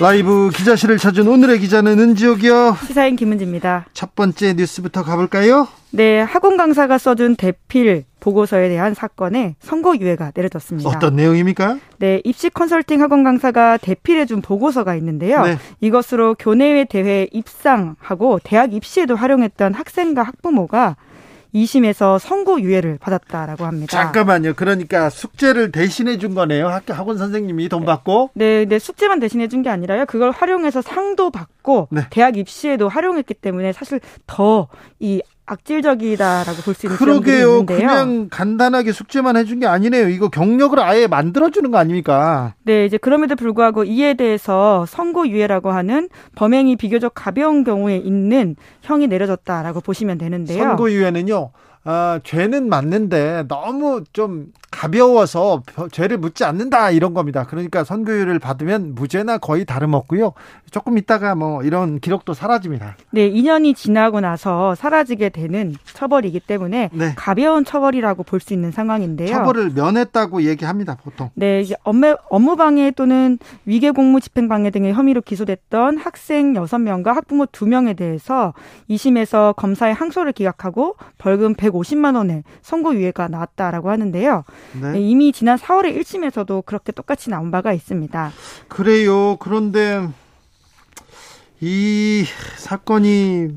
라이브 기자실을 찾은 오늘의 기자는 은지옥이요. 시사인 김은지입니다. 첫 번째 뉴스부터 가볼까요? 네, 학원 강사가 써준 대필 보고서에 대한 사건에 선고유예가 내려졌습니다. 어떤 내용입니까? 네, 입시 컨설팅 학원 강사가 대필해준 보고서가 있는데요. 네. 이것으로 교내외 대회 입상하고 대학 입시에도 활용했던 학생과 학부모가 2심에서 선고 유예를 받았다라고 합니다. 잠깐만요. 그러니까 숙제를 대신해 준 거네요. 학교 학원 선생님이 돈 받고. 네, 네, 숙제만 대신해 준 게 아니라요. 그걸 활용해서 상도 받고 네. 대학 입시에도 활용했기 때문에 사실 더 이 악질적이다라고 볼 수 있는 그러게요. 그냥 간단하게 숙제만 해준 게 아니네요. 이거 경력을 아예 만들어주는 거 아닙니까? 네, 이제 그럼에도 불구하고 이에 대해서 선고유예라고 하는 범행이 비교적 가벼운 경우에 있는 형이 내려졌다라고 보시면 되는데요. 선고유예는요. 아, 죄는 맞는데 너무 좀 가벼워서 죄를 묻지 않는다 이런 겁니다. 그러니까 선교율을 받으면 무죄나 거의 다름없고요. 조금 있다가 뭐 이런 기록도 사라집니다. 네, 2년이 지나고 나서 사라지게 되는 처벌이기 때문에 네. 가벼운 처벌이라고 볼 수 있는 상황인데요. 처벌을 면했다고 얘기합니다, 보통. 네, 이제 업무, 업무 방해 또는 위계 공무 집행 방해 등의 혐의로 기소됐던 학생 6명과 학부모 2명에 대해서 2심에서 검사의 항소를 기각하고 벌금 150만 원의 선고유예가 나왔다라고 하는데요. 네. 네. 이미 지난 4월에 1심에서도 그렇게 똑같이 나온 바가 있습니다. 그래요. 그런데 이 사건이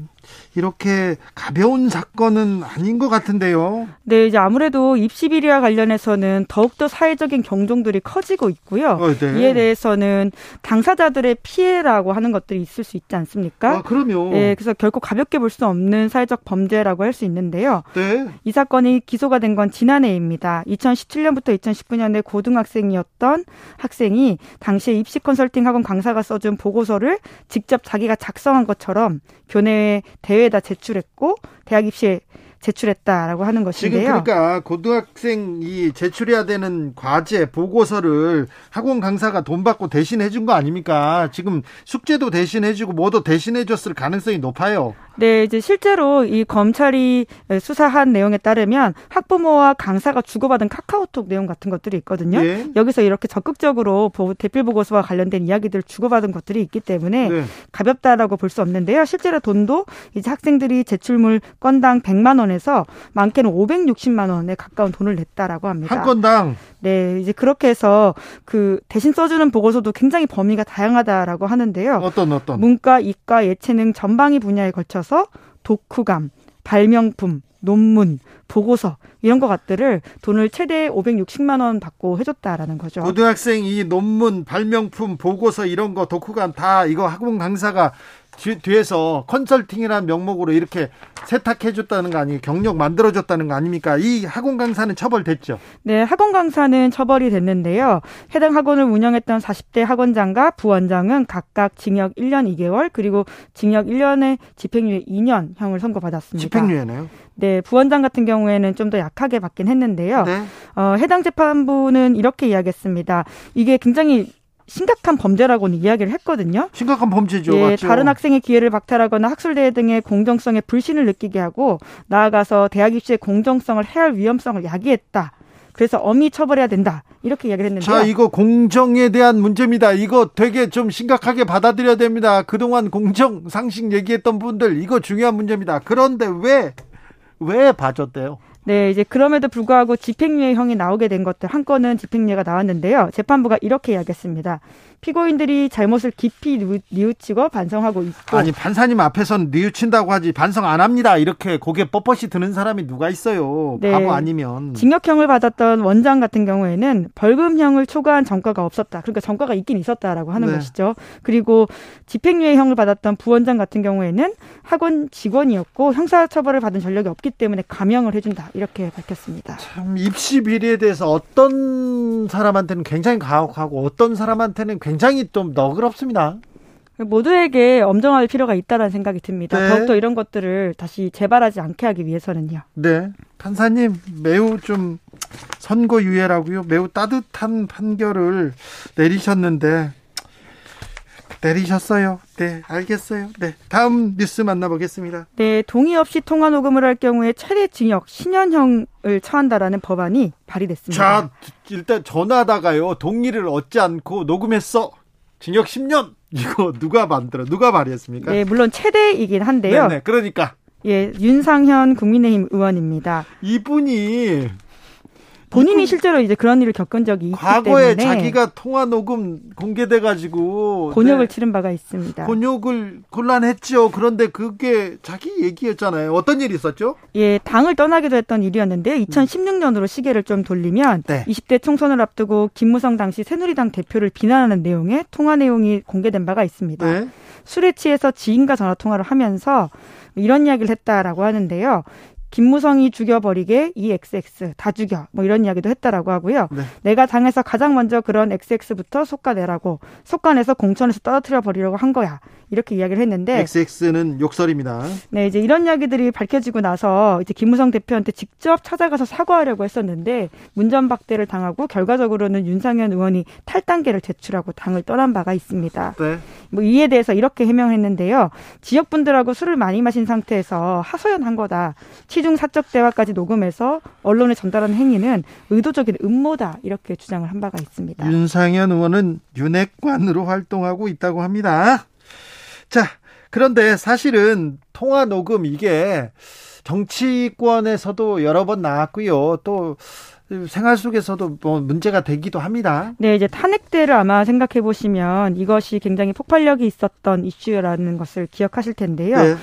이렇게 가벼운 사건은 아닌 것 같은데요. 네, 이제 아무래도 입시 비리와 관련해서는 더욱더 사회적인 경종들이 커지고 있고요. 어, 네. 이에 대해서는 당사자들의 피해라고 하는 것들이 있을 수 있지 않습니까? 아, 그럼요. 네, 그래서 결코 가볍게 볼 수 없는 사회적 범죄라고 할 수 있는데요. 네. 이 사건이 기소가 된 건 지난해입니다. 2017년부터 2019년에 고등학생이었던 학생이 당시에 입시 컨설팅 학원 강사가 써준 보고서를 직접 자기가 작성한 것처럼 교내 대회에다 제출했고 대학 입시에 제출했다라고 하는 것인데요. 지금 그러니까 고등학생이 제출해야 되는 과제 보고서를 학원 강사가 돈 받고 대신 해 준 거 아닙니까? 지금 숙제도 대신 해 주고 뭐도 대신 해 줬을 가능성이 높아요. 네, 이제 실제로 이 검찰이 수사한 내용에 따르면 학부모와 강사가 주고받은 카카오톡 내용 같은 것들이 있거든요. 네. 여기서 이렇게 적극적으로 대필 보고서와 관련된 이야기들 주고받은 것들이 있기 때문에 네. 가볍다라고 볼 수 없는데요. 실제로 돈도 이제 학생들이 제출물 건당 100만 원에서 많게는 560만 원에 가까운 돈을 냈다라고 합니다. 한 건당. 네, 이제 그렇게 해서 그 대신 써주는 보고서도 굉장히 범위가 다양하다라고 하는데요. 어떤 어떤 문과, 이과, 예체능 전방위 분야에 걸쳐 서 독후감, 발명품, 논문, 보고서 이런 것 같들을 돈을 최대 560만 원 받고 해줬다라는 거죠. 고등학생 이 논문, 발명품, 보고서 이런 거 독후감 다 이거 학원 강사가 뒤에서 컨설팅이라는 명목으로 이렇게 세탁해줬다는 거 아니에요? 경력 만들어줬다는 거 아닙니까? 이 학원 강사는 처벌됐죠? 네, 학원 강사는 처벌이 됐는데요. 해당 학원을 운영했던 40대 학원장과 부원장은 각각 징역 1년 2개월 그리고 징역 1년에 집행유예 2년형을 선고받았습니다. 집행유예네요? 네, 부원장 같은 경우에는 좀 더 약하게 받긴 했는데요. 네. 어, 해당 재판부는 이렇게 이야기했습니다. 이게 굉장히 심각한 범죄라고는 이야기를 했거든요. 심각한 범죄죠. 예, 다른 학생의 기회를 박탈하거나 학술대회 등의 공정성에 불신을 느끼게 하고 나아가서 대학 입시의 공정성을 해할 위험성을 야기했다. 그래서 엄히 처벌해야 된다. 이렇게 이야기를 했는데 자, 이거 공정에 대한 문제입니다. 이거 되게 좀 심각하게 받아들여야 됩니다. 그동안 공정 상식 얘기했던 분들 이거 중요한 문제입니다. 그런데 왜 왜 봐줬대요? 네, 이제 그럼에도 불구하고 집행유예형이 나오게 된 것들 한 건은 집행유예가 나왔는데요. 재판부가 이렇게 이야기했습니다. 피고인들이 잘못을 깊이 뉘우치고 반성하고 있고. 아니 판사님 앞에서는 뉘우친다고 하지 반성 안 합니다. 이렇게 고개 뻣뻣이 드는 사람이 누가 있어요? 네. 바보 아니면. 징역형을 받았던 원장 같은 경우에는 벌금형을 초과한 전과가 없었다. 그러니까 전과가 있긴 있었다라고 하는 네. 것이죠. 그리고 집행유예형을 받았던 부원장 같은 경우에는 학원 직원이었고 형사처벌을 받은 전력이 없기 때문에 감형을 해준다. 이렇게 밝혔습니다. 참 입시 비리에 대해서 어떤 사람한테는 굉장히 가혹하고 어떤 사람한테는 굉장히 굉장히 좀 너그럽습니다. 모두에게 엄정할 필요가 있다는 생각이 듭니다. 네. 더욱더 이런 것들을 다시 재발하지 않게 하기 위해서는요. 네. 판사님 매우 좀 선고 유예라고요. 매우 따뜻한 판결을 내리셨는데 내리셨어요. 네, 알겠어요. 네, 다음 뉴스 만나보겠습니다. 네, 동의 없이 통화 녹음을 할 경우에 최대 징역 10년형을 처한다라는 법안이 발의됐습니다. 자, 일단 전화다가요 동의를 얻지 않고 녹음했어. 징역 10년. 이거 누가 만들어? 누가 발의했습니까? 네, 물론 최대이긴 한데요. 네, 네 그러니까. 예, 윤상현 국민의힘 의원입니다. 이분이 본인이 실제로 이제 그런 일을 겪은 적이 있기 과거에 때문에 자기가 통화 녹음 공개돼 가지고 곤욕을 네. 치른 바가 있습니다. 곤욕을 곤란했죠. 그런데 그게 자기 얘기였잖아요. 어떤 일이 있었죠? 예, 당을 떠나기도 했던 일이었는데 2016년으로 시계를 좀 돌리면 네. 20대 총선을 앞두고 김무성 당시 새누리당 대표를 비난하는 내용의 통화 내용이 공개된 바가 있습니다. 네. 술에 취해서 지인과 전화 통화를 하면서 이런 이야기를 했다라고 하는데요. 김무성이 죽여버리게 이 XX 다 죽여 뭐 이런 이야기도 했다라고 하고요. 네. 내가 당에서 가장 먼저 그런 XX부터 속가내라고 속가내서 공천에서 떨어뜨려 버리려고 한 거야. 이렇게 이야기를 했는데 XX는 욕설입니다. 네, 이제 이런 이야기들이 밝혀지고 나서 이제 김무성 대표한테 직접 찾아가서 사과하려고 했었는데 문전박대를 당하고 결과적으로는 윤상현 의원이 탈당계를 제출하고 당을 떠난 바가 있습니다. 네. 뭐 이에 대해서 이렇게 해명했는데요. 지역 분들하고 술을 많이 마신 상태에서 하소연한 거다. 시중 사적 대화까지 녹음해서 언론에 전달하는 행위는 의도적인 음모다 이렇게 주장을 한 바가 있습니다. 윤상현 의원은 윤핵관으로 활동하고 있다고 합니다. 자, 그런데 사실은 통화 녹음 이게 정치권에서도 여러 번 나왔고요. 또 생활 속에서도 뭐 문제가 되기도 합니다. 네, 이제 탄핵 때를 아마 생각해 보시면 이것이 굉장히 폭발력이 있었던 이슈라는 것을 기억하실 텐데요. 네.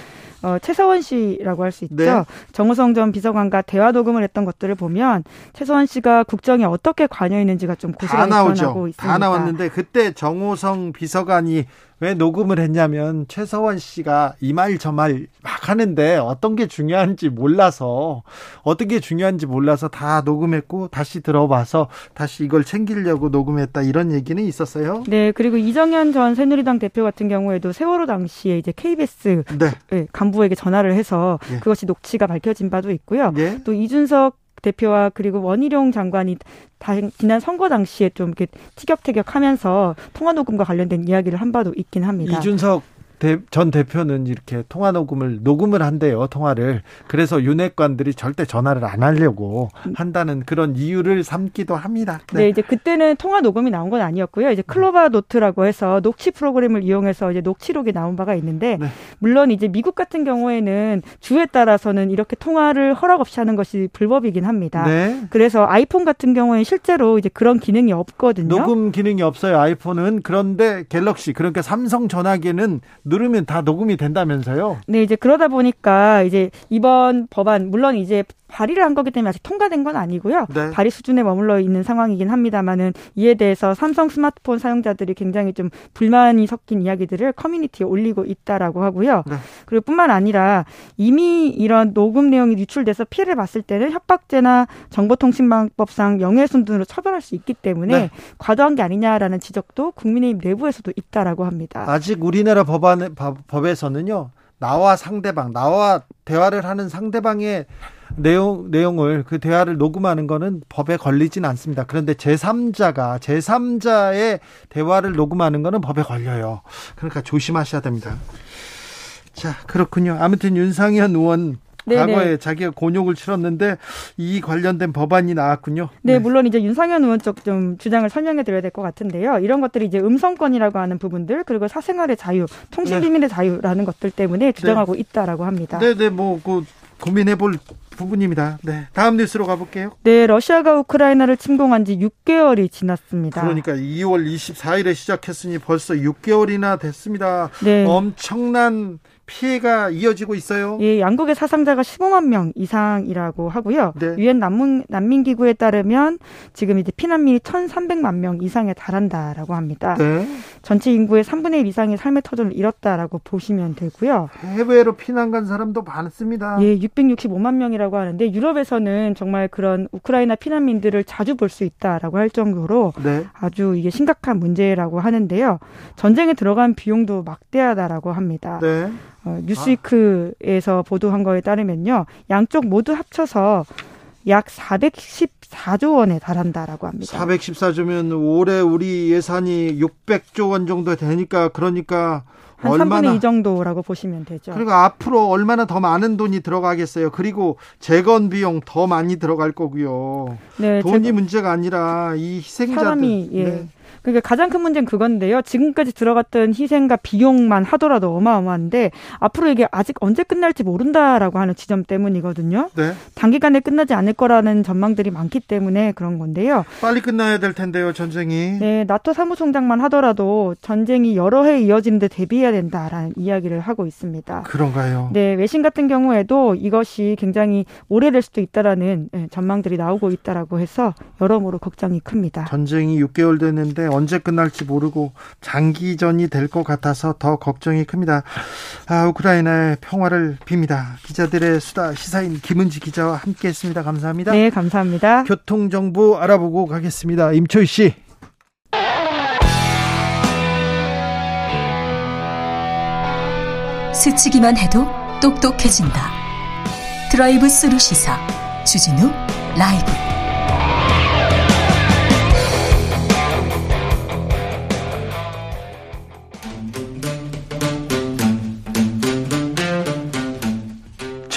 어, 최서원 씨라고 할 수 있죠. 네. 정우성 전 비서관과 대화 녹음을 했던 것들을 보면 최서원 씨가 국정에 어떻게 관여했는지가 좀 고스란히 드러나고 있습니다. 다 나왔는데 그때 정우성 비서관이 왜 녹음을 했냐면 최서원 씨가 이 말 저 말 막 하는데 어떤 게 중요한지 몰라서 어떤 게 중요한지 몰라서 다 녹음했고 다시 들어봐서 다시 이걸 챙기려고 녹음했다 이런 얘기는 있었어요. 네, 그리고 이정현 전 새누리당 대표 같은 경우에도 세월호 당시에 이제 KBS 네. 네, 간부에게 전화를 해서 네. 그것이 녹취가 밝혀진 바도 있고요. 네. 또 이준석 대표와 그리고 원희룡 장관이 다 지난 선거 당시에 좀 이렇게 티격태격하면서 통화 녹음과 관련된 이야기를 한 바도 있긴 합니다. 이준석 대, 전 대표는 이렇게 통화 녹음을 녹음을 한대요 통화를 그래서 윤핵관들이 절대 전화를 안 하려고 한다는 그런 이유를 삼기도 합니다. 네. 네, 이제 그때는 통화 녹음이 나온 건 아니었고요. 이제 클로바 노트라고 해서 녹취 프로그램을 이용해서 이제 녹취록이 나온 바가 있는데 네. 물론 이제 미국 같은 경우에는 주에 따라서는 이렇게 통화를 허락 없이 하는 것이 불법이긴 합니다. 네. 그래서 아이폰 같은 경우에 실제로 이제 그런 기능이 없거든요. 녹음 기능이 없어요. 아이폰은 그런데 갤럭시 그러니까 삼성 전화기는 누르면 다 녹음이 된다면서요? 네, 이제 그러다 보니까 이제 이번 법안 물론 이제 발의를 한 거기 때문에 아직 통과된 건 아니고요. 네. 발의 수준에 머물러 있는 상황이긴 합니다만은 이에 대해서 삼성 스마트폰 사용자들이 굉장히 좀 불만이 섞인 이야기들을 커뮤니티에 올리고 있다라고 하고요. 네. 그리고 뿐만 아니라 이미 이런 녹음 내용이 유출돼서 피해를 봤을 때는 협박죄나 정보통신망법상 명예훼손 등으로 처벌할 수 있기 때문에 네. 과도한 게 아니냐라는 지적도 국민의힘 내부에서도 있다라고 합니다. 아직 우리나라 법안 법에서는요. 나와 상대방, 나와 대화를 하는 상대방의 내용 내용을 그 대화를 녹음하는 거는 법에 걸리진 않습니다. 그런데 제3자가 제3자의 대화를 녹음하는 거는 법에 걸려요. 그러니까 조심하셔야 됩니다. 자, 그렇군요. 아무튼 윤상현 의원 네네. 과거에 자기가 곤욕을 치렀는데 이 관련된 법안이 나왔군요. 네, 네. 물론 이제 윤상현 의원 쪽 좀 주장을 설명해 드려야 될 것 같은데요. 이런 것들이 이제 음성권이라고 하는 부분들 그리고 사생활의 자유, 통신 비밀의 네. 자유라는 것들 때문에 주장하고 네. 있다라고 합니다. 네, 네, 뭐 그 고민해 볼 부분입니다. 네. 다음 뉴스로 가볼게요. 네, 러시아가 우크라이나를 침공한 지 6개월이 지났습니다. 그러니까 2월 24일에 시작했으니 벌써 6개월이나 됐습니다. 네. 엄청난 피해가 이어지고 있어요. 예, 양국의 사상자가 15만 명 이상이라고 하고요. 네. 유엔 난민 난민 기구에 따르면 지금 이제 피난민이 1,300만 명 이상에 달한다라고 합니다. 네. 전체 인구의 3분의 1 이상이 삶의 터전을 잃었다라고 보시면 되고요. 해외로 피난 간 사람도 많습니다. 예, 665만 명이라고 하는데 유럽에서는 정말 그런 우크라이나 피난민들을 자주 볼 수 있다라고 할 정도로 네. 아주 이게 심각한 문제라고 하는데요. 전쟁에 들어간 비용도 막대하다라고 합니다. 네. 어, 뉴스위크에서 아. 보도한 거에 따르면요. 양쪽 모두 합쳐서 약 414조 원에 달한다라고 합니다. 414조면 올해 우리 예산이 600조 원 정도 되니까 그러니까 한 얼마나 3분의 2 정도라고 보시면 되죠. 그리고 앞으로 얼마나 더 많은 돈이 들어가겠어요. 그리고 재건 비용 더 많이 들어갈 거고요. 네, 돈이 재건... 문제가 아니라 이 희생자들 사람이 예. 네. 그러니까 가장 큰 문제는 그건데요. 지금까지 들어갔던 희생과 비용만 하더라도 어마어마한데 앞으로 이게 아직 언제 끝날지 모른다라고 하는 지점 때문이거든요. 네. 단기간에 끝나지 않을 거라는 전망들이 많기 때문에 그런 건데요. 빨리 끝나야 될 텐데요, 전쟁이. 네, 나토 사무총장만 하더라도 전쟁이 여러 해 이어지는데 대비해야 된다라는 이야기를 하고 있습니다. 그런가요? 네, 외신 같은 경우에도 이것이 굉장히 오래될 수도 있다라는 예, 전망들이 나오고 있다라고 해서 여러모로 걱정이 큽니다. 전쟁이 6개월 됐는데 언제 끝날지 모르고 장기전이 될 것 같아서 더 걱정이 큽니다. 아, 우크라이나의 평화를 빕니다. 기자들의 수다 시사인 김은지 기자와 함께했습니다. 감사합니다. 네, 감사합니다. 교통 정보 알아보고 가겠습니다. 임초희 씨. 스치기만 해도 똑똑해진다. 드라이브 스루 시사 주진우 라이브.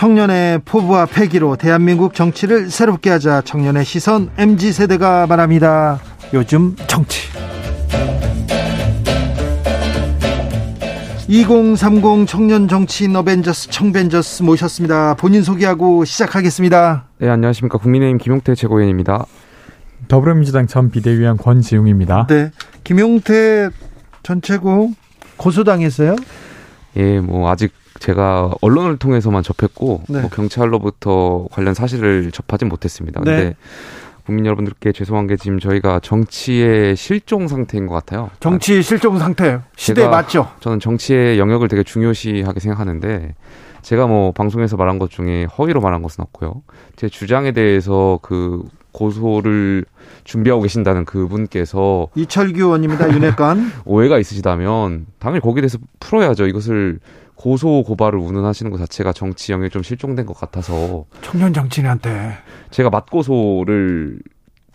청년의 포부와 패기로 대한민국 정치를 새롭게 하자 청년의 시선 MZ 세대가 말합니다. 요즘 정치. 2030 청년 정치인 어벤져스 청벤져스 모셨습니다. 본인 소개하고 시작하겠습니다. 네, 안녕하십니까. 국민의힘 김용태 최고위원입니다. 더불어민주당 전 비대위원 권지웅입니다. 네. 김용태 전 최고 고소당했어요? 예, 뭐 아직 제가 언론을 통해서만 접했고 네. 뭐 경찰로부터 관련 사실을 접하지 못했습니다. 근데 네. 국민 여러분들께 죄송한 게 지금 저희가 정치의 실종 상태인 것 같아요. 정치 실종 상태 시대 맞죠? 저는 정치의 영역을 되게 중요시하게 생각하는데 제가 뭐 방송에서 말한 것 중에 허위로 말한 것은 없고요. 제 주장에 대해서 그 고소를 준비하고 계신다는 그분께서 이철규 의원입니다. 윤핵관 오해가 있으시다면 당연히 거기에 대해서 풀어야죠. 이것을 고소 고발을 운운하시는 것 자체가 정치 영역이 좀 실종된 것 같아서 청년 정치인한테 제가 맞고소를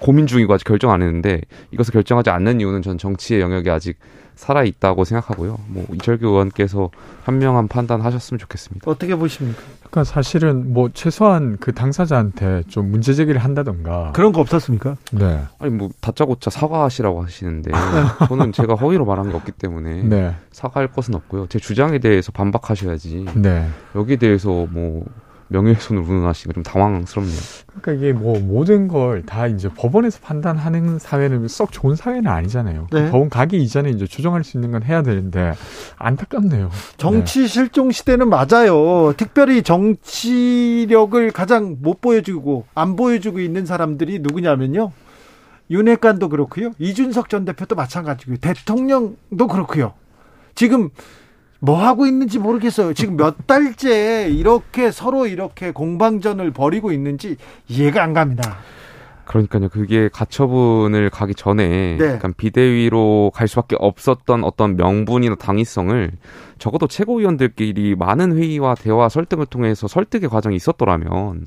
고민 중이고 아직 결정 안 했는데 이것을 결정하지 않는 이유는 전 정치의 영역이 아직 살아 있다고 생각하고요. 뭐 이철규 의원께서 현명한 판단하셨으면 좋겠습니다. 어떻게 보십니까? 그러니까 사실은 뭐 최소한 그 당사자한테 좀 문제 제기를 한다던가 그런 거 없었습니까? 네. 아니 뭐 다짜고짜 사과하시라고 하시는데 저는 제가 허위로 말한 게 없기 때문에 네. 사과할 것은 없고요. 제 주장에 대해서 반박하셔야지. 네. 여기에 대해서 뭐 명예훼손을 운운하시고 좀 당황스럽네요. 그러니까 이게 뭐 모든 걸 다 이제 법원에서 판단하는 사회는 썩 좋은 사회는 아니잖아요. 네. 법원 가기 이전에 이제 조정할 수 있는 건 해야 되는데 안타깝네요. 정치 네. 실종 시대는 맞아요. 특별히 정치력을 가장 못 보여주고 안 보여주고 있는 사람들이 누구냐면요. 윤핵관도 그렇고요. 이준석 전 대표도 마찬가지고요. 대통령도 그렇고요. 지금 뭐 하고 있는지 모르겠어요. 지금 몇 달째 이렇게 서로 이렇게 공방전을 벌이고 있는지 이해가 안 갑니다. 그러니까요. 그게 가처분을 가기 전에 네. 약간 비대위로 갈 수밖에 없었던 어떤 명분이나 당위성을 적어도 최고위원들끼리 많은 회의와 대화 설득을 통해서 설득의 과정이 있었더라면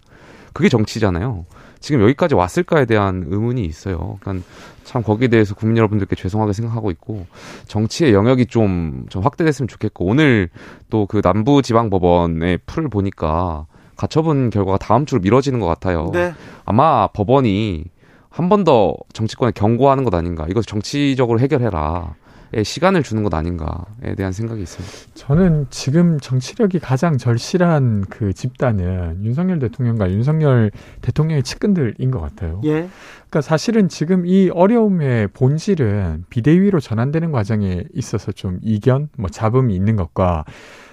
그게 정치잖아요. 지금 여기까지 왔을까에 대한 의문이 있어요. 그러니까 참 거기에 대해서 국민 여러분들께 죄송하게 생각하고 있고 정치의 영역이 좀, 좀 확대됐으면 좋겠고 오늘 또 그 남부지방법원의 풀을 보니까 가처분 결과가 다음 주로 미뤄지는 것 같아요. 네. 아마 법원이 한 번 더 정치권에 경고하는 것 아닌가. 이것을 정치적으로 해결해라. 시간을 주는 것 아닌가에 대한 생각이 있습니다. 저는 지금 정치력이 가장 절실한 그 집단은 윤석열 대통령과 윤석열 대통령의 측근들인 것 같아요. 예. 그러니까 사실은 지금 이 어려움의 본질은 비대위로 전환되는 과정에 있어서 좀 이견, 뭐 잡음이 있는 것과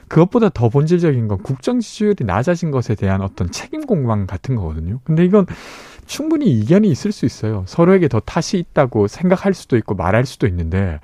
그것보다 더 본질적인 건 국정 지지율이 낮아진 것에 대한 어떤 책임 공방 같은 거거든요. 근데 이건 충분히 이견이 있을 수 있어요. 서로에게 더 탓이 있다고 생각할 수도 있고 말할 수도 있는데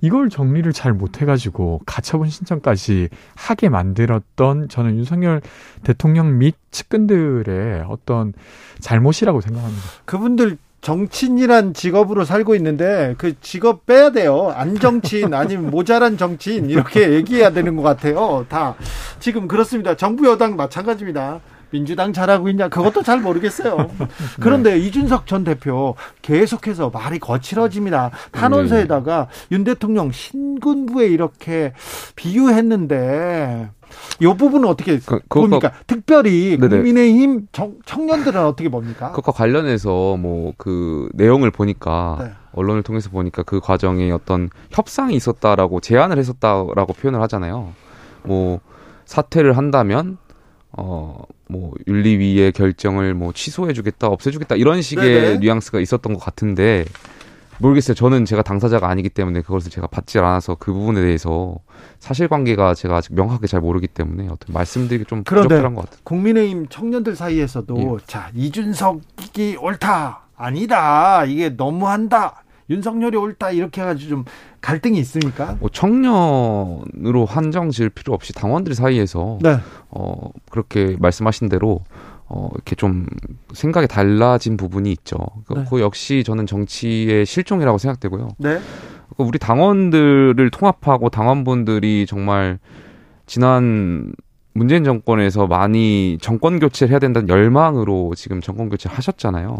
이걸 정리를 잘 못해가지고 가처분 신청까지 하게 만들었던 저는 윤석열 대통령 및 측근들의 어떤 잘못이라고 생각합니다. 그분들 정치인이란 직업으로 살고 있는데 그 직업 빼야 돼요. 안 정치인 아니면 모자란 정치인 이렇게 얘기해야 되는 것 같아요. 다 지금 그렇습니다. 정부 여당 마찬가지입니다. 민주당 잘하고 있냐 그것도 잘 모르겠어요. 네. 그런데 네. 이준석 전 대표 계속해서 말이 거칠어집니다. 탄원서에다가 네. 윤 대통령 신군부에 이렇게 비유했는데 이 부분은 어떻게 그, 봅니까? 특별히 네네. 국민의힘 청, 청년들은 어떻게 봅니까? 그것과 관련해서 뭐 그 내용을 보니까 네. 언론을 통해서 보니까 그 과정에 어떤 협상이 있었다라고 제안을 했었다라고 표현을 하잖아요. 뭐 사퇴를 한다면 어, 뭐, 윤리위의 결정을 뭐 취소해주겠다, 없애주겠다, 이런 식의 네네. 뉘앙스가 있었던 것 같은데, 모르겠어요. 저는 제가 당사자가 아니기 때문에 그것을 제가 받지 않아서 그 부분에 대해서 사실관계가 제가 아직 명확하게 잘 모르기 때문에 어떤 말씀드리기 좀 부적절한 것 같아요. 국민의힘 청년들 사이에서도 예. 자 이준석이 옳다 아니다 이게 너무한다 윤석열이 옳다 이렇게 해가지고 좀 갈등이 있습니까? 뭐 청년으로 한정 지을 필요 없이 당원들 사이에서 네. 어 그렇게 말씀하신 대로 어 이렇게 좀 생각이 달라진 부분이 있죠. 그, 네. 그 역시 저는 정치의 실종이라고 생각되고요. 네. 그 우리 당원들을 통합하고 당원분들이 정말 지난 문재인 정권에서 많이 정권 교체를 해야 된다는 열망으로 지금 정권 교체를 하셨잖아요.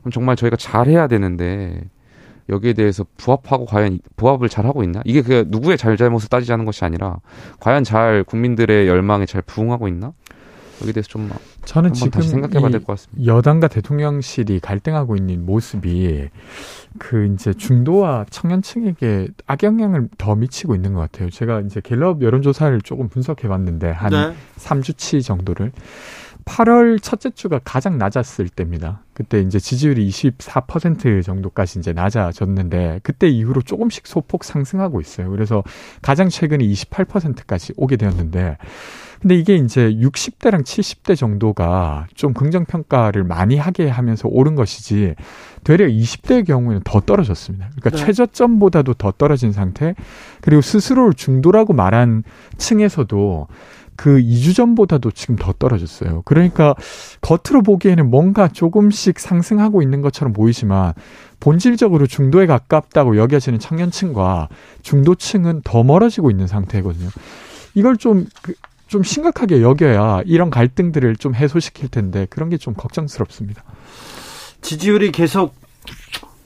그럼 정말 저희가 잘해야 되는데 여기에 대해서 부합하고 과연 부합을 잘 하고 있나? 이게 그 누구의 잘잘못을 따지자는 것이 아니라 과연 잘 국민들의 열망에 잘 부응하고 있나? 여기에 대해서 좀 저는 지금 생각해봐야 될 것 같습니다. 여당과 대통령실이 갈등하고 있는 모습이 그 이제 중도와 청년층에게 악영향을 더 미치고 있는 것 같아요. 제가 이제 갤럽 여론조사를 조금 분석해봤는데 한 네. 3주치 정도를 8월 첫째 주가 가장 낮았을 때입니다. 그때 이제 지지율이 24% 정도까지 이제 낮아졌는데 그때 이후로 조금씩 소폭 상승하고 있어요. 그래서 가장 최근에 28%까지 오게 되었는데 근데 이게 이제 60대랑 70대 정도가 좀 긍정 평가를 많이 하게 하면서 오른 것이지 되려 20대의 경우에는 더 떨어졌습니다. 그러니까 네. 최저점보다도 더 떨어진 상태. 그리고 스스로를 중도라고 말한 층에서도 그 2주 전보다도 지금 더 떨어졌어요. 그러니까 겉으로 보기에는 뭔가 조금씩 상승하고 있는 것처럼 보이지만 본질적으로 중도에 가깝다고 여겨지는 청년층과 중도층은 더 멀어지고 있는 상태거든요. 이걸 좀, 그, 좀 심각하게 여겨야 이런 갈등들을 좀 해소시킬 텐데 그런 게 좀 걱정스럽습니다. 지지율이 계속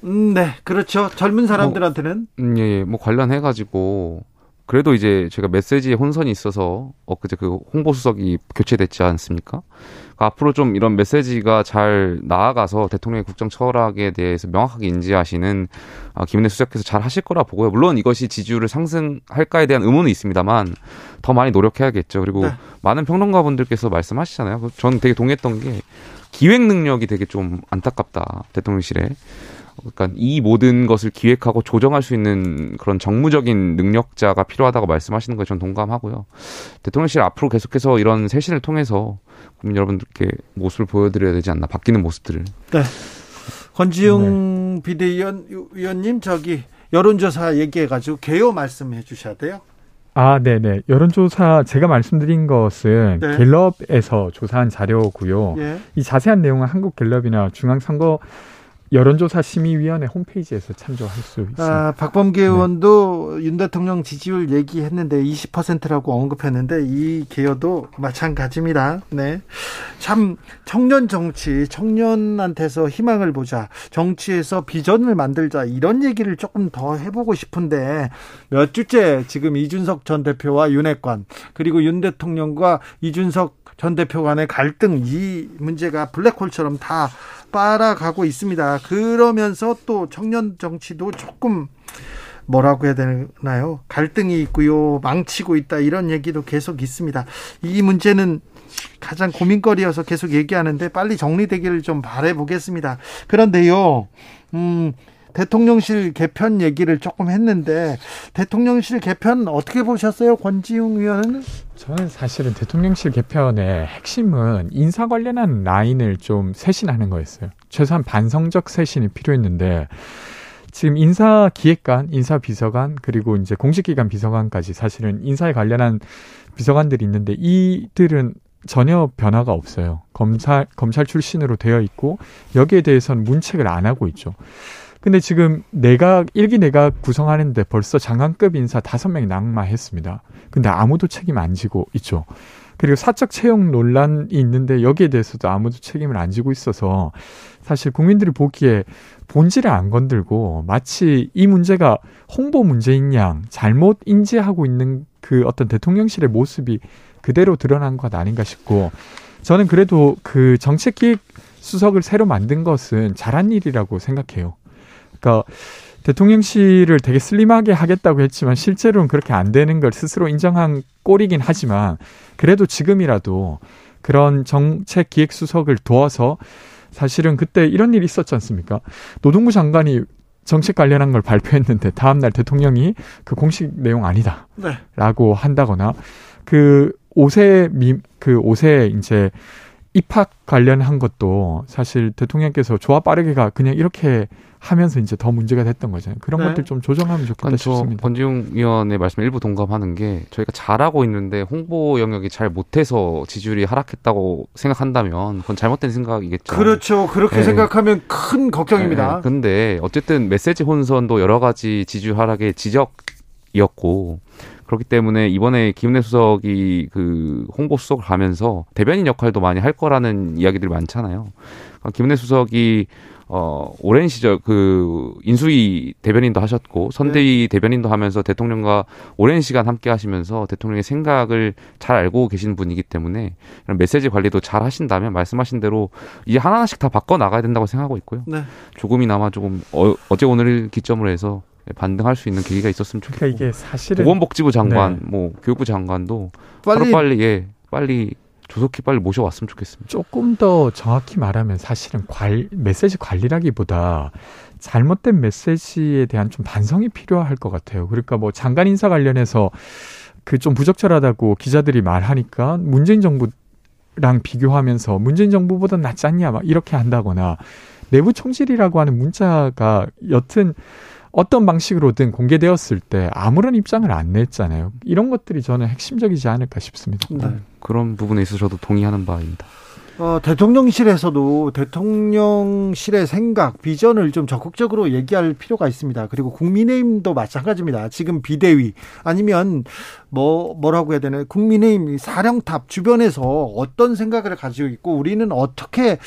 음, 네, 그렇죠. 젊은 사람들한테는. 뭐, 음, 예, 예, 뭐 관련해 가지고 그래도 이제 제가 메시지에 혼선이 있어서 엊그제 그 홍보수석이 교체됐지 않습니까? 그러니까 앞으로 좀 이런 메시지가 잘 나아가서 대통령의 국정 철학에 대해서 명확하게 인지하시는 아, 김은혜 수석께서 잘 하실 거라 보고요. 물론 이것이 지지율을 상승할까에 대한 의문은 있습니다만 더 많이 노력해야겠죠. 그리고 네. 많은 평론가분들께서 말씀하시잖아요. 그 저는 되게 동의했던 게 기획 능력이 되게 좀 안타깝다 대통령실에. 그러니까 이 모든 것을 기획하고 조정할 수 있는 그런 정무적인 능력자가 필요하다고 말씀하시는 거에 전 동감하고요. 대통령실 앞으로 계속해서 이런 쇄신을 통해서 국민 여러분들께 모습을 보여드려야 되지 않나 바뀌는 모습들을. 네. 권지웅 네. 비대위원 위원 님 저기 여론조사 얘기해 가지고 개요 말씀해 주셔야 돼요. 아, 네 네. 여론조사 제가 말씀드린 것은 네. 갤럽에서 조사한 자료고요. 예. 이 자세한 내용은 한국갤럽이나 중앙선거 여론조사 심의위원회 홈페이지에서 참조할 수 있습니다. 아, 박범계 네. 의원도 윤 대통령 지지율 얘기했는데 20%라고 언급했는데 이 개요도 마찬가지입니다. 네. 참 청년 정치, 청년한테서 희망을 보자. 정치에서 비전을 만들자. 이런 얘기를 조금 더 해 보고 싶은데 몇 주째 지금 이준석 전 대표와 윤핵관 그리고 윤 대통령과 이준석 전 대표 간의 갈등 이 문제가 블랙홀처럼 다 빨아가고 있습니다. 그러면서 또 청년 정치도 조금 뭐라고 해야 되나요? 갈등이 있고요. 망치고 있다. 이런 얘기도 계속 있습니다. 이 문제는 가장 고민거리여서 계속 얘기하는데 빨리 정리되기를 좀 바래 보겠습니다. 그런데요. 음, 대통령실 개편 얘기를 조금 했는데 대통령실 개편 어떻게 보셨어요, 권지웅 의원은? 저는 사실은 대통령실 개편의 핵심은 인사 관련한 라인을 좀 쇄신하는 거였어요. 최소한 반성적 쇄신이 필요했는데 지금 인사 기획관, 인사 비서관 그리고 이제 공식기관 비서관까지 사실은 인사에 관련한 비서관들이 있는데 이들은 전혀 변화가 없어요. 검찰 검찰 출신으로 되어 있고 여기에 대해서는 문책을 안 하고 있죠. 근데 지금 내각 일기 내각 구성하는데 벌써 장관급 인사 다섯 명이 낙마했습니다. 근데 아무도 책임 안 지고 있죠. 그리고 사적 채용 논란이 있는데 여기에 대해서도 아무도 책임을 안 지고 있어서 사실 국민들이 보기에 본질을 안 건들고 마치 이 문제가 홍보 문제인 양 잘못 인지하고 있는 그 어떤 대통령실의 모습이 그대로 드러난 것 아닌가 싶고 저는 그래도 그 정책기획 수석을 새로 만든 것은 잘한 일이라고 생각해요. 그러니까 대통령실을 되게 슬림하게 하겠다고 했지만 실제로는 그렇게 안 되는 걸 스스로 인정한 꼴이긴 하지만 그래도 지금이라도 그런 정책 기획 수석을 도와서 사실은 그때 이런 일이 있었지 않습니까? 노동부 장관이 정책 관련한 걸 발표했는데 다음 날 대통령이 그 공식 내용 아니다. 네. 라고 한다거나 그 옷에 미, 그 옷에 이제 입학 관련한 것도 사실 대통령께서 조화 빠르게가 그냥 이렇게 하면서 이제 더 문제가 됐던 거잖아요. 그런 네. 것들 좀 조정하면 좋겠다 싶습니다. 권지웅 의원의 말씀에 일부 동감하는 게 저희가 잘하고 있는데 홍보 영역이 잘 못해서 지지율이 하락했다고 생각한다면 그건 잘못된 생각이겠죠. 그렇죠. 그렇게 네. 생각하면 큰 걱정입니다. 네. 근데 어쨌든 메시지 혼선도 여러 가지 지지율 하락의 지적이었고 그렇기 때문에 이번에 김은혜 수석이 그 홍보 수석을 가면서 대변인 역할도 많이 할 거라는 이야기들이 많잖아요. 그러니까 김은혜 수석이 어, 오랜 시절 그 인수위 대변인도 하셨고 선대위 네. 대변인도 하면서 대통령과 오랜 시간 함께 하시면서 대통령의 생각을 잘 알고 계신 분이기 때문에 이런 메시지 관리도 잘 하신다면 말씀하신 대로 이제 하나하나씩 다 바꿔 나가야 된다고 생각하고 있고요. 네. 조금이나마 조금 어, 어제 오늘 기점으로 해서 반등할 수 있는 계기가 있었으면 좋겠고. 그러니까 이게 사실은 보건복지부 장관, 네. 뭐 교육부 장관도 빨리 빨리 예, 빨리 조속히 빨리 모셔왔으면 좋겠습니다. 조금 더 정확히 말하면 사실은 관, 메시지 관리라기보다 잘못된 메시지에 대한 좀 반성이 필요할 것 같아요. 그러니까 뭐 장관 인사 관련해서 그 좀 부적절하다고 기자들이 말하니까 문재인 정부랑 비교하면서 문재인 정부보다 낫지 않냐 막 이렇게 한다거나 내부 총질이라고 하는 문자가 여튼 어떤 방식으로든 공개되었을 때 아무런 입장을 안 냈잖아요. 이런 것들이 저는 핵심적이지 않을까 싶습니다. 네. 그런 부분에 있어서 저도 동의하는 바입니다. 어, 대통령실에서도 대통령실의 생각, 비전을 좀 적극적으로 얘기할 필요가 있습니다. 그리고 국민의힘도 마찬가지입니다. 지금 비대위 아니면 뭐 뭐라고 해야 되나 국민의힘 사령탑 주변에서 어떤 생각을 가지고 있고 우리는 어떻게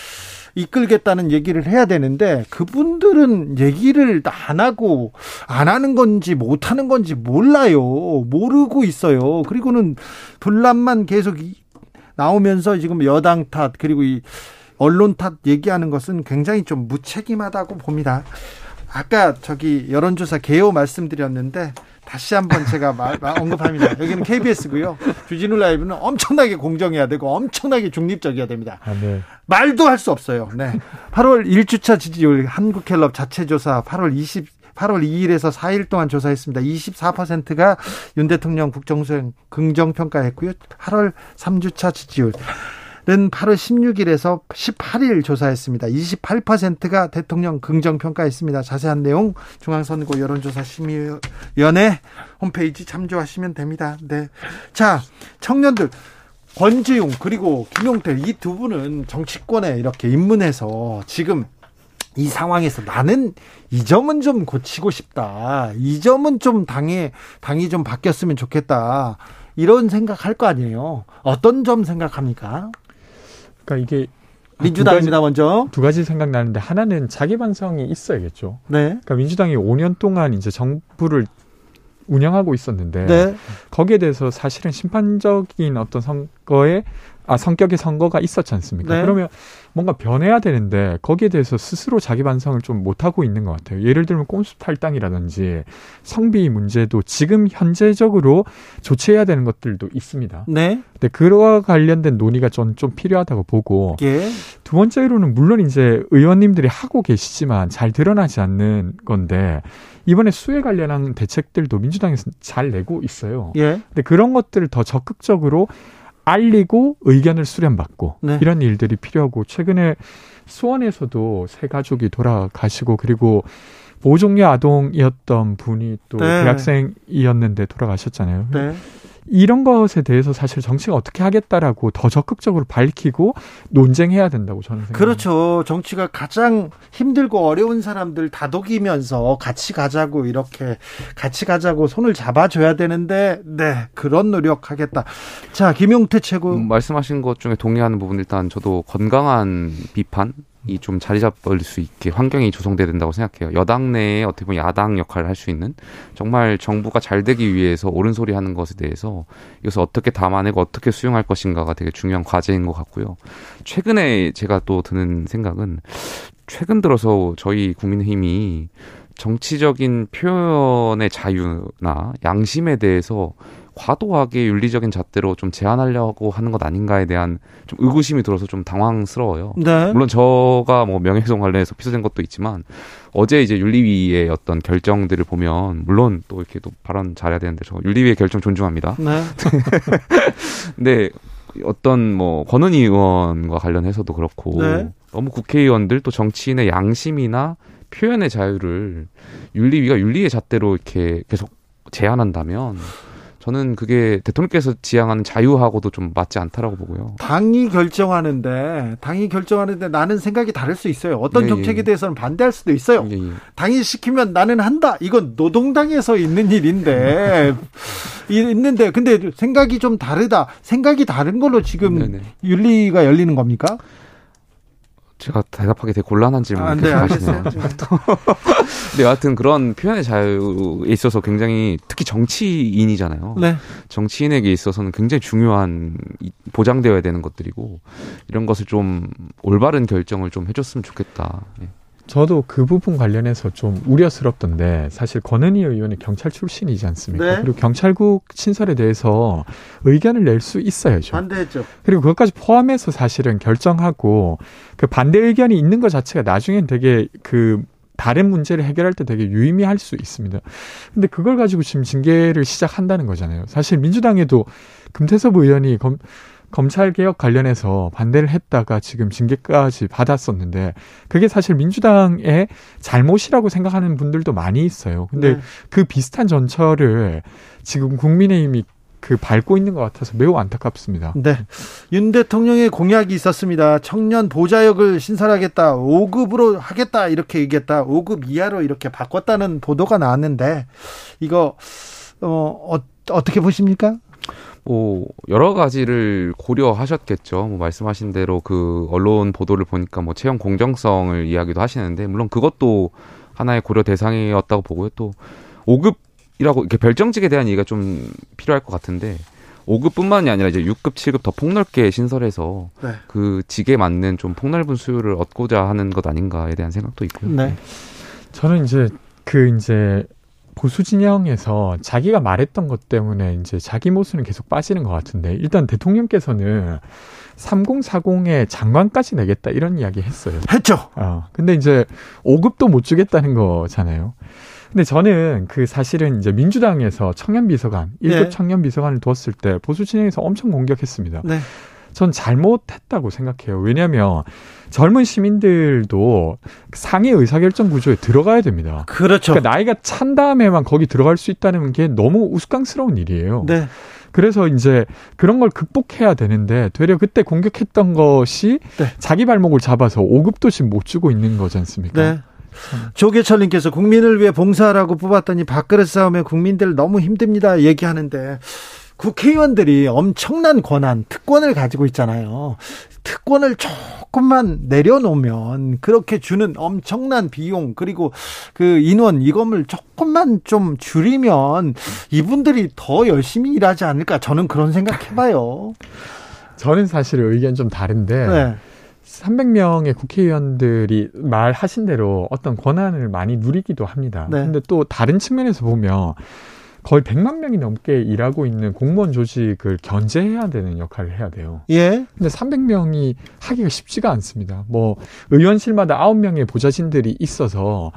이끌겠다는 얘기를 해야 되는데 그분들은 얘기를 안 하고 안 하는 건지 못 하는 건지 몰라요. 모르고 있어요. 그리고는 분란만 계속 나오면서 지금 여당 탓 그리고 이 언론 탓 얘기하는 것은 굉장히 좀 무책임하다고 봅니다. 아까 저기 여론조사 개요 말씀드렸는데 다시 한번 제가 말, 언급합니다. 여기는 KBS고요. 주진우 라이브는 엄청나게 공정해야 되고 엄청나게 중립적이어야 됩니다. 아, 네. 말도 할 수 없어요. 네. 8월 1주차 지지율 한국갤럽 자체 조사 8월 20 8월 2일에서 4일 동안 조사했습니다. 24%가 윤 대통령 국정수행 긍정 평가했고요. 8월 3주차 지지율 는 8월 16일에서 18일 조사했습니다. 28%가 대통령 긍정 평가했습니다. 자세한 내용 중앙선거 여론조사 심의위원회 홈페이지 참조하시면 됩니다. 네. 자, 청년들 권지용 그리고 김용태 이 두 분은 정치권에 이렇게 입문해서 지금 이 상황에서 나는 이 점은 좀 고치고 싶다. 이 점은 좀 당에 당이 좀 바뀌었으면 좋겠다. 이런 생각할 거 아니에요. 어떤 점 생각합니까? 그러니까 이게 민주당입니다 두 가지, 먼저 두 가지 생각나는데 하나는 자기 반성이 있어야겠죠. 네. 그러니까 민주당이 5년 동안 이제 정부를 운영하고 있었는데 네. 거기에 대해서 사실은 심판적인 어떤 선거에 아 성격의 선거가 있었지 않습니까? 네. 그러면 뭔가 변해야 되는데 거기에 대해서 스스로 자기 반성을 좀 못하고 있는 것 같아요. 예를 들면 꼼수 탈당이라든지 성비 문제도 지금 현재적으로 조치해야 되는 것들도 있습니다. 네. 근데 그와 관련된 논의가 좀, 좀 필요하다고 보고 예. 두 번째로는 물론 이제 의원님들이 하고 계시지만 잘 드러나지 않는 건데 이번에 수해 관련한 대책들도 민주당에서 잘 내고 있어요. 예. 근데 그런 것들을 더 적극적으로 알리고 의견을 수렴받고 네. 이런 일들이 필요하고 최근에 수원에서도 세 가족이 돌아가시고 그리고 보종료 아동이었던 분이 또 네. 대학생이었는데 돌아가셨잖아요. 네. 이런 것에 대해서 사실 정치가 어떻게 하겠다라고 더 적극적으로 밝히고 논쟁해야 된다고 저는 생각합니다. 그렇죠. 정치가 가장 힘들고 어려운 사람들 다독이면서 같이 가자고 이렇게 같이 가자고 손을 잡아줘야 되는데 네 그런 노력하겠다. 자 김용태 최고 음, 말씀하신 것 중에 동의하는 부분 일단 저도 건강한 비판 이 좀 자리 잡을 수 있게 환경이 조성돼야 된다고 생각해요. 여당 내에 어떻게 보면 야당 역할을 할 수 있는 정말 정부가 잘 되기 위해서 옳은 소리 하는 것에 대해서 이것을 어떻게 담아내고 어떻게 수용할 것인가가 되게 중요한 과제인 것 같고요. 최근에 제가 또 드는 생각은 최근 들어서 저희 국민의힘이 정치적인 표현의 자유나 양심에 대해서 과도하게 윤리적인 잣대로 좀 제한하려고 하는 것 아닌가에 대한 좀 의구심이 들어서 좀 당황스러워요. 네. 물론 저가 뭐 명예훼손 관련해서 피소된 것도 있지만 어제 이제 윤리위의 어떤 결정들을 보면 물론 또 이렇게 또 발언 잘해야 되는데 저 윤리위의 결정 존중합니다. 네. 근데 어떤 뭐 권은희 의원과 관련해서도 그렇고 네. 너무 국회의원들 또 정치인의 양심이나 표현의 자유를 윤리위가 윤리의 잣대로 이렇게 계속 제한한다면 저는 그게 대통령께서 지향하는 자유하고도 좀 맞지 않다라고 보고요. 당이 결정하는데 당이 결정하는데 나는 생각이 다를 수 있어요. 어떤 예, 예. 정책에 예. 대해서는 반대할 수도 있어요. 예, 예, 당이 시키면 나는 한다. 이건 노동당에서 있는 일인데 있는데 근데 생각이 좀 다르다. 생각이 다른 걸로 지금 네네. 윤리가 열리는 겁니까? 제가 대답하기 되게 곤란한 질문을 아, 네, 하시네요. 근데 여하튼 그런 표현의 자유에 있어서 굉장히 특히 정치인이잖아요. 네. 정치인에게 있어서는 굉장히 중요한 보장되어야 되는 것들이고 이런 것을 좀 올바른 결정을 좀 해줬으면 좋겠다. 예. 저도 그 부분 관련해서 좀 우려스럽던데 사실 권은희 의원이 경찰 출신이지 않습니까? 네. 그리고 경찰국 신설에 대해서 의견을 낼 수 있어야죠. 반대했죠. 그리고 그것까지 포함해서 사실은 결정하고 그 반대 의견이 있는 것 자체가 나중엔 되게 그 다른 문제를 해결할 때 되게 유의미할 수 있습니다. 근데 그걸 가지고 지금 징계를 시작한다는 거잖아요. 사실 민주당에도 금태섭 의원이 검, 검찰 개혁 관련해서 반대를 했다가 지금 징계까지 받았었는데 그게 사실 민주당의 잘못이라고 생각하는 분들도 많이 있어요. 근데 네. 그 비슷한 전철을 지금 국민의힘이 그 밟고 있는 것 같아서 매우 안타깝습니다. 네. 윤 대통령의 공약이 있었습니다. 청년 보좌역을 신설하겠다. 5급으로 하겠다. 이렇게 얘기했다. 5급 이하로 이렇게 바꿨다는 보도가 나왔는데 이거 어, 어 어떻게 보십니까? 뭐 여러 가지를 고려하셨겠죠. 뭐 말씀하신 대로 그 언론 보도를 보니까 뭐 채용 공정성을 이야기도 하시는데 물론 그것도 하나의 고려 대상이었다고 보고요. 또 5급이라고 이렇게 별정직에 대한 얘기가 좀 필요할 것 같은데 5급뿐만이 아니라 이제 6급, 7급 더 폭넓게 신설해서 네. 그 직에 맞는 좀 폭넓은 수요를 얻고자 하는 것 아닌가에 대한 생각도 있고요. 네. 저는 이제 그 이제 보수 진영에서 자기가 말했던 것 때문에 이제 자기 모습은 계속 빠지는 것 같은데 일단 대통령께서는 3040에 장관까지 내겠다 이런 이야기 했어요. 했죠. 어. 근데 이제 5급도 못 주겠다는 거잖아요. 근데 저는 그 사실은 이제 민주당에서 청년 비서관, 1급 네. 청년 비서관을 두었을 때 보수 진영에서 엄청 공격했습니다. 네. 전 잘못했다고 생각해요. 왜냐하면 젊은 시민들도 상위 의사결정 구조에 들어가야 됩니다. 그렇죠. 그러니까 나이가 찬 다음에만 거기 들어갈 수 있다는 게 너무 우스꽝스러운 일이에요. 네. 그래서 이제 그런 걸 극복해야 되는데 되려 그때 공격했던 것이 네. 자기 발목을 잡아서 5급도 지금 못 주고 있는 거지 않습니까? 네. 조계철님께서 국민을 위해 봉사하라고 뽑았더니 밥그릇 싸움에 국민들 너무 힘듭니다. 얘기하는데 국회의원들이 엄청난 권한, 특권을 가지고 있잖아요. 특권을 조금만 내려놓으면 그렇게 주는 엄청난 비용 그리고 그 인원 이것을 조금만 좀 줄이면 이분들이 더 열심히 일하지 않을까 저는 그런 생각해봐요. 저는 사실 의견 좀 다른데 네. 300명의 국회의원들이 말하신 대로 어떤 권한을 많이 누리기도 합니다. 네. 근데 또 다른 측면에서 보면 거의 100만 명이 넘게 일하고 있는 공무원 조직을 견제해야 되는 역할을 해야 돼요. 예. 근데 300명이 하기가 쉽지가 않습니다. 뭐 의원실마다 9명의 보좌진들이 있어서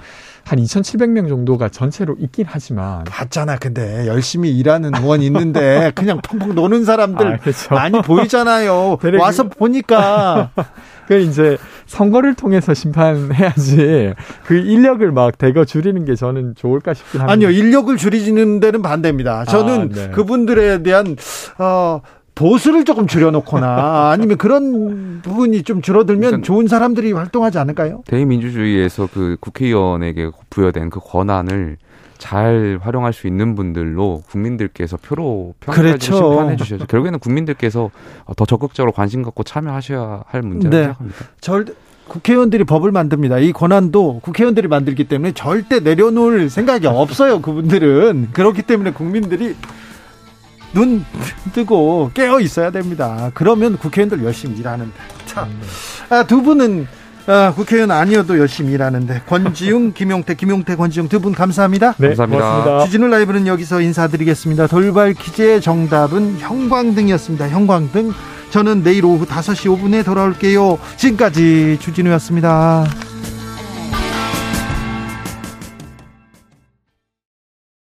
한 2,700명 정도가 전체로 있긴 하지만 봤잖아. 근데 열심히 일하는 의원이 있는데 그냥 펑펑 노는 사람들 아, 그렇죠. 많이 보이잖아요. 와서 보니까 그 이제 선거를 통해서 심판해야지 그 인력을 막 대거 줄이는 게 저는 좋을까 싶긴 합니다. 아니요, 인력을 줄이는 데는 반대입니다. 저는 아, 네. 그분들에 대한 어 보수를 조금 줄여놓거나 아니면 그런 부분이 좀 줄어들면 좋은 사람들이 활동하지 않을까요? 대의민주주의에서 그 국회의원에게 부여된 그 권한을 잘 활용할 수 있는 분들로 국민들께서 표로 평가해 그렇죠. 심판해 주셔서 결국에는 국민들께서 더 적극적으로 관심 갖고 참여하셔야 할 문제라고 네. 생각합니다. 절 국회의원들이 법을 만듭니다. 이 권한도 국회의원들이 만들기 때문에 절대 내려놓을 생각이 없어요. 그분들은 그렇기 때문에 국민들이 눈 뜨고 깨어 있어야 됩니다. 그러면 국회의원들 열심히 일하는데. 자, 아, 두 분은 아, 국회의원 아니어도 열심히 일하는데 권지웅, 김용태, 김용태, 권지웅 두 분 감사합니다. 네, 감사합니다. 고맙습니다. 주진우 라이브는 여기서 인사드리겠습니다. 돌발 퀴즈의 정답은 형광등이었습니다. 형광등. 저는 내일 오후 5시 5분에 돌아올게요. 지금까지 주진우였습니다.